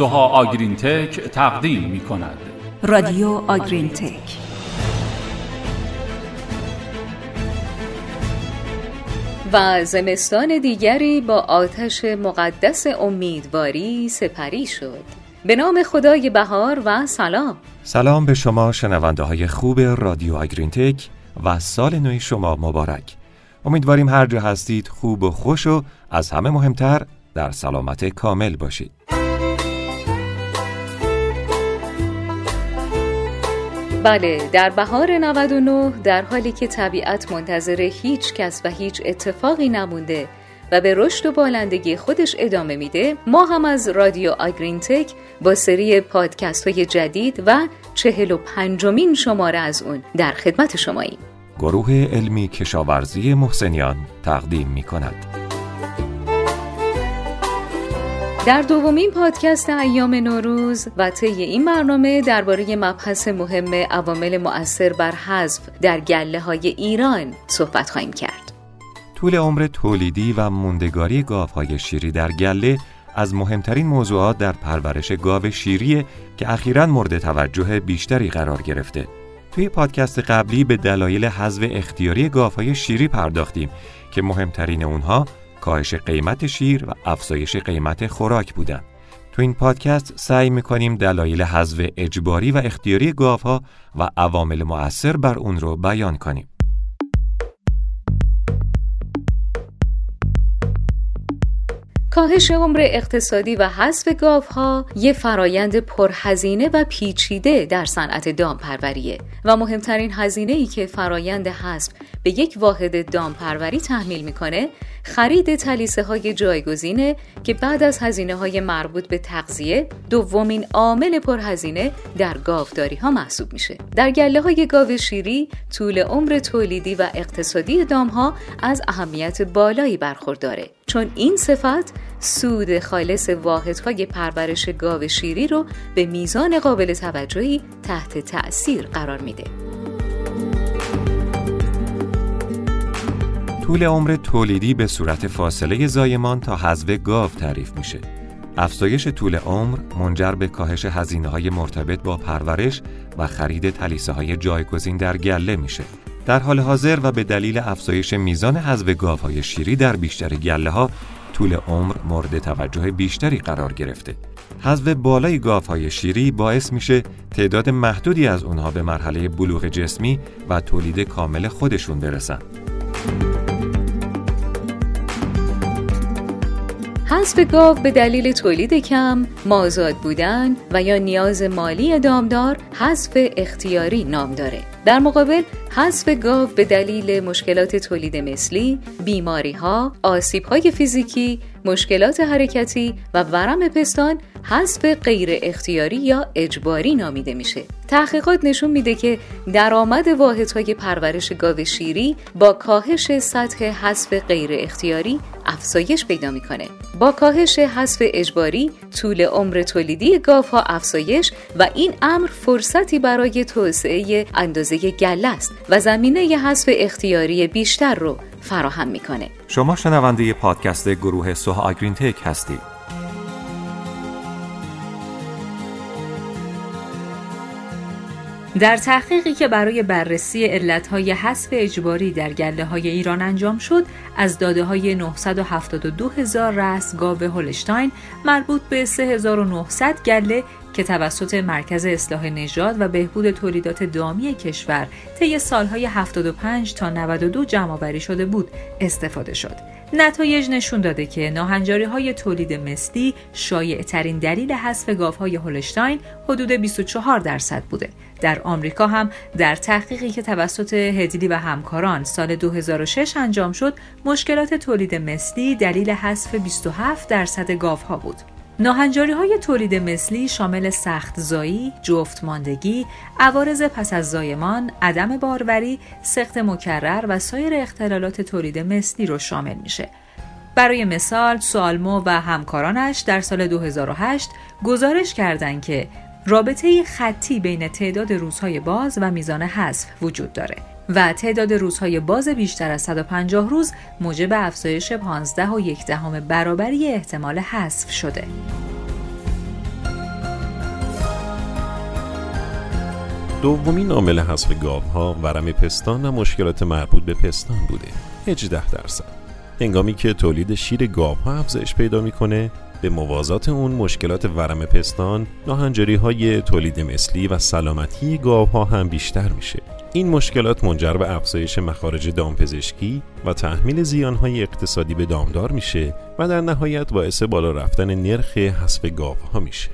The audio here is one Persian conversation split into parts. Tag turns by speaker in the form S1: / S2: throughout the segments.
S1: سوها آگرین تک تقدیم می کند
S2: رادیو آگرین تک
S3: و زمستان دیگری با آتش مقدس امیدواری سپری شد. به نام خدای بهار و سلام.
S4: سلام به شما شنونده های خوب رادیو آگرین تک و سال نوی شما مبارک. امیدواریم هر جا هستید خوب و خوش و از همه مهمتر در سلامت کامل باشید.
S3: بله در بهار 99 در حالی که طبیعت منتظر هیچ کس و هیچ اتفاقی نمونده و به رشد و بالندگی خودش ادامه میده ما هم از رادیو آگرین تک با سری پادکست های جدید و چهل و پنجمین شماره از اون در خدمت شماییم.
S4: گروه علمی کشاورزی محسنیان تقدیم می کند
S3: در دومین پادکست ایام نوروز و طی این برنامه درباره مبحث مهم عوامل مؤثر بر حذف در گله های ایران صحبت خواهیم کرد.
S4: طول عمر تولیدی و موندگاری گاوهای شیری در گله از مهمترین موضوعات در پرورش گاو شیری که اخیرا مورد توجه بیشتری قرار گرفته. توی پادکست قبلی به دلایل حذف اختیاری گاوهای شیری پرداختیم که مهمترین اونها کاهش قیمت شیر و افزایش قیمت خوراک بودن. تو این پادکست سعی می‌کنیم دلایل حذف اجباری و اختیاری گاوها و عوامل مؤثر بر اون رو بیان کنیم.
S3: کاهش عمر اقتصادی و حذف گاوها یه فرایند پرهزینه و پیچیده در صنعت دامپروریه و مهمترین هزینه ای که فرایند حذف به یک واحد دامپروری تحمیل می‌کنه خرید تلیسه های جایگزینه که بعد از هزینه های مربوط به تغذیه دومین عامل پرهزینه در گاوداری ها محسوب میشه. در گله های گاو شیری طول عمر تولیدی و اقتصادی دام ها از اهمیت بالایی برخورداره. چون این صفت سود خالص واحدهای پرورش گاو شیری رو به میزان قابل توجهی تحت تأثیر قرار میده.
S4: طول عمر تولیدی به صورت فاصله زایمان تا حذف گاو تعریف میشه. افزایش طول عمر منجر به کاهش هزینه های مرتبط با پرورش و خرید تلیسه های جایگزین در گله میشه. در حال حاضر و به دلیل افزایش میزان حذف گاوهای شیری در بیشتر گله ها طول عمر مورد توجه بیشتری قرار گرفته. حذف بالای گاوهای شیری باعث میشه تعداد محدودی از اونها به مرحله بلوغ جسمی و تولید کامل خودشون برسن.
S3: حذف گاو به دلیل تولید کم، مازاد بودن و یا نیاز مالی دامدار حذف اختیاری نام داره. در مقابل حذف گاو به دلیل مشکلات تولید مثلی، بیماری ها، آسیب های فیزیکی، مشکلات حرکتی و ورم پستان حذف غیر اختیاری یا اجباری نامیده میشه. تحقیقات نشون میده که درآمد واحدهای پرورش گاو شیری با کاهش سطح حذف غیر اختیاری افزایش پیدا می‌کنه. با کاهش حذف اجباری طول عمر تولیدی گاوها افزایش و این امر فرصتی برای توسعه اندازه گله است و زمینه حذف اختیاری بیشتر رو فراهم می‌کنه.
S4: شما شنونده پادکست گروه سوها آگرین تک هستید.
S2: در تحقیقی که برای بررسی علتهای حذف اجباری در گله های ایران انجام شد از داده های 972 هزار رأس گاو هولشتاین مربوط به 3900 گله که توسط مرکز اصلاح نژاد و بهبود تولیدات دامی کشور طی سالهای 75 تا 92 جمعآوری شده بود استفاده شد. نتایج نشون داده که ناهنجاری های تولید مثلی شایع ترین دلیل حذف گاوهای هولشتاین حدود 24 درصد بوده. در آمریکا هم در تحقیقی که توسط هدلی و همکاران سال 2006 انجام شد، مشکلات تولید مثلی دلیل حذف 27 درصد گاوها بود. ناهنجاری های تولید مثلی شامل سخت زایی، جفت ماندگی، عوارض پس از زایمان، عدم باروری، سخت مکرر و سایر اختلالات تولید مثلی رو شامل میشه. برای مثال سوالمو و همکارانش در سال 2008 گزارش کردند که رابطه خطی بین تعداد روزهای باز و میزان حذف وجود داره و تعداد روزهای باز بیشتر از 150 روز موجب افزایش 15 و یک دهم برابری احتمال حذف شده.
S5: دومین عامل حذف گاوها ورم پستان و مشکلات مربوط به پستان بوده. 18 درصد. هنگامی که تولید شیر گاوها افزایش پیدا می‌کنه به موازات اون مشکلات ورم پستان ناهنجاری های تولید مثلی و سلامتی گاوها هم بیشتر میشه. این مشکلات منجر به افزایش مخارج دامپزشکی و تحمیل زیانهای اقتصادی به دامدار میشه و در نهایت باعث بالا رفتن نرخ حذف گاوها میشه.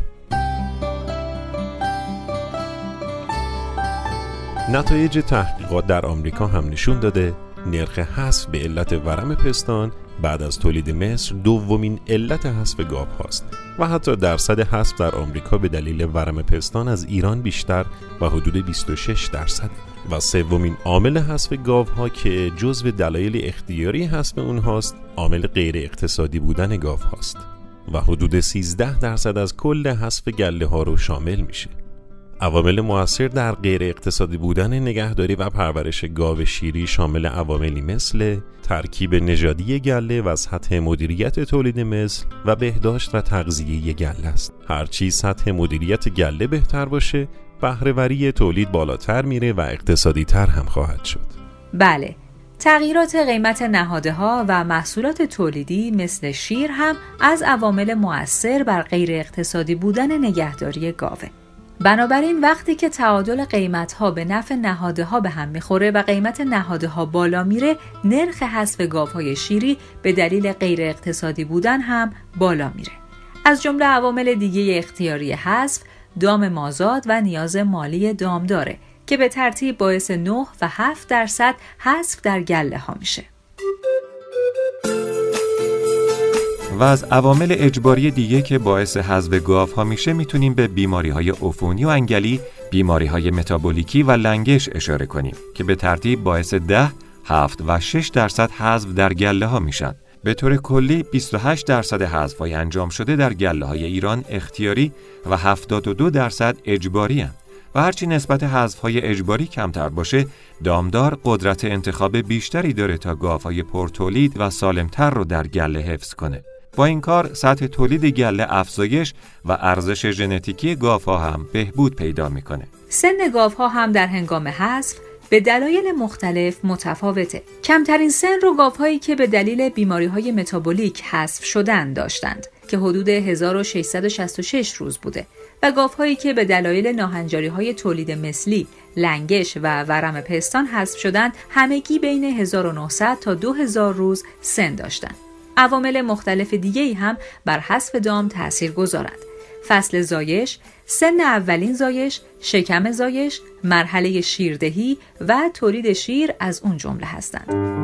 S5: نتایج تحقیقات در آمریکا هم نشون داده نرخ حذف به علت ورم پستان بعد از تولید مصر دومین علت حذف گاو هاست و حتی درصد حذف در آمریکا به دلیل ورم پستان از ایران بیشتر و حدود 26 درصد. و سومین عامل حذف گاو ها که جزو دلایل اختیاری حذف اونهاست عامل غیر اقتصادی بودن گاو هاست. و حدود 13 درصد از کل حذف گله ها رو شامل میشه. عوامل موثر در غیر اقتصادی بودن نگهداری و پرورش گاو شیری شامل عواملی مثل ترکیب نژادی گله و سطح مدیریت تولید مثل و بهداشت و تغذیه گله است. هرچی سطح مدیریت گله بهتر باشه، بهرهوری تولید بالاتر میره و اقتصادی تر هم خواهد شد.
S2: بله، تغییرات قیمت نهاده ها و محصولات تولیدی مثل شیر هم از عوامل مؤثر بر غیر اقتصادی بودن نگهداری گاوه. بنابراین وقتی که تعادل قیمت ها به نفع نهاده ها به هم می‌خوره و قیمت نهاده ها بالا میره نرخ حذف های شیری به دلیل غیر اقتصادی بودن هم بالا میره. از جمله عوامل دیگه اختیاری حذف دام مازاد و نیاز مالی دام داره که به ترتیب باعث 9 و 7 درصد حذف در گله ها میشه.
S4: و از عوامل اجباری دیگه که باعث حذف گاف ها میشه می‌تونیم به بیماری های عفونی و انگلی، بیماری های متابولیکی و لنگش اشاره کنیم که به ترتیب باعث ده، هفت و 6 درصد حذف در گله ها میشن. به طور کلی 28 درصد حذف های انجام شده در گله های ایران اختیاری و 72 درصد اجباری هن. و هرچی نسبت حذف های اجباری کمتر باشه دامدار قدرت انتخاب بیشتری داره تا گاف های پرتولید و سالمتر رو در گله حفظ کنه با این کار سطح تولید گله افزایش و ارزش ژنتیکی گاوها هم بهبود پیدا می‌کنه.
S2: سن گاوها هم در هنگام حذف به دلایل مختلف متفاوته. کمترین سن رو گاوهایی که به دلیل بیماری های متابولیک حذف شدن داشتند که حدود 1666 روز بوده و گاوهایی که به دلایل ناهنجاری های تولید مثلی، لنگش و ورم پستان حذف شدند همگی بین 1900 تا 2000 روز سن داشتند. عوامل مختلف دیگه ای هم بر حذف دام تأثیر گذارند. فصل زایش، سن اولین زایش، شکم زایش، مرحله شیردهی و تولید شیر از اون جمله هستند.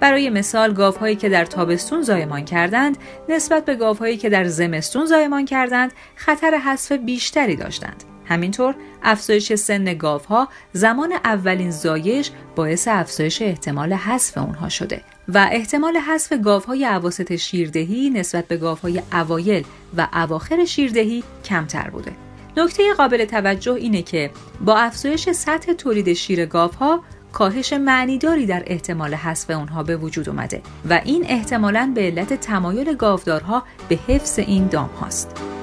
S2: برای مثال گاوهایی که در تابستون زایمان کردند نسبت به گاوهایی که در زمستون زایمان کردند خطر حذف بیشتری داشتند. همینطور افزایش سن گاوها زمان اولین زایش باعث افزایش احتمال حذف اونها شده و احتمال حذف گاوهای عواسط شیردهی نسبت به گاوهای اوایل و اواخر شیردهی کمتر بوده. نکته قابل توجه اینه که با افزایش سطح تولید شیر گاوها کاهش معنیداری در احتمال حذف اونها به وجود اومده و این احتمالاً به علت تمایل گاودارها به حفظ این دام هاست.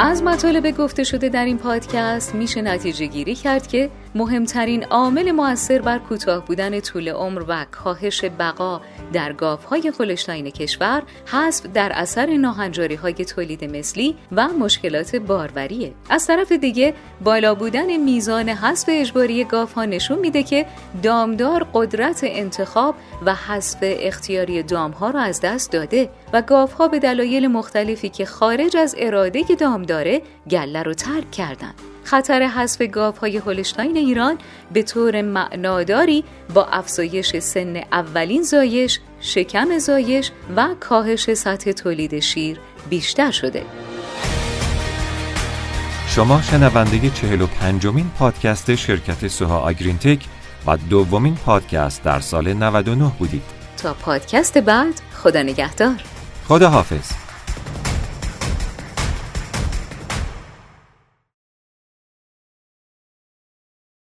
S3: از مطالب گفته شده در این پادکست میشه نتیجه گیری کرد که مهمترین عامل موثر بر کوتاه بودن طول عمر و کاهش بقا در های هولشتاین کشور حذف در اثر ناهنجاری های تولید مثلی و مشکلات باروریه. از طرف دیگه بالا بودن میزان حذف اجباری ها نشون میده که دامدار قدرت انتخاب و حذف اختیاری ها را از دست داده و ها به دلایل مختلفی که خارج از اراده دام داره گله رو ترک کردن. خطر حذف گاوهای هولشتاین ایران به طور معناداری با افزایش سن اولین زایش، شکم زایش و کاهش سطح تولید شیر بیشتر شده.
S4: شما شنونده چهل و پنجمین پادکست شرکت سوها آگرینتک و دومین پادکست در سال 99 بودید.
S3: تا پادکست بعد خدا نگهدار.
S4: خدا حافظ.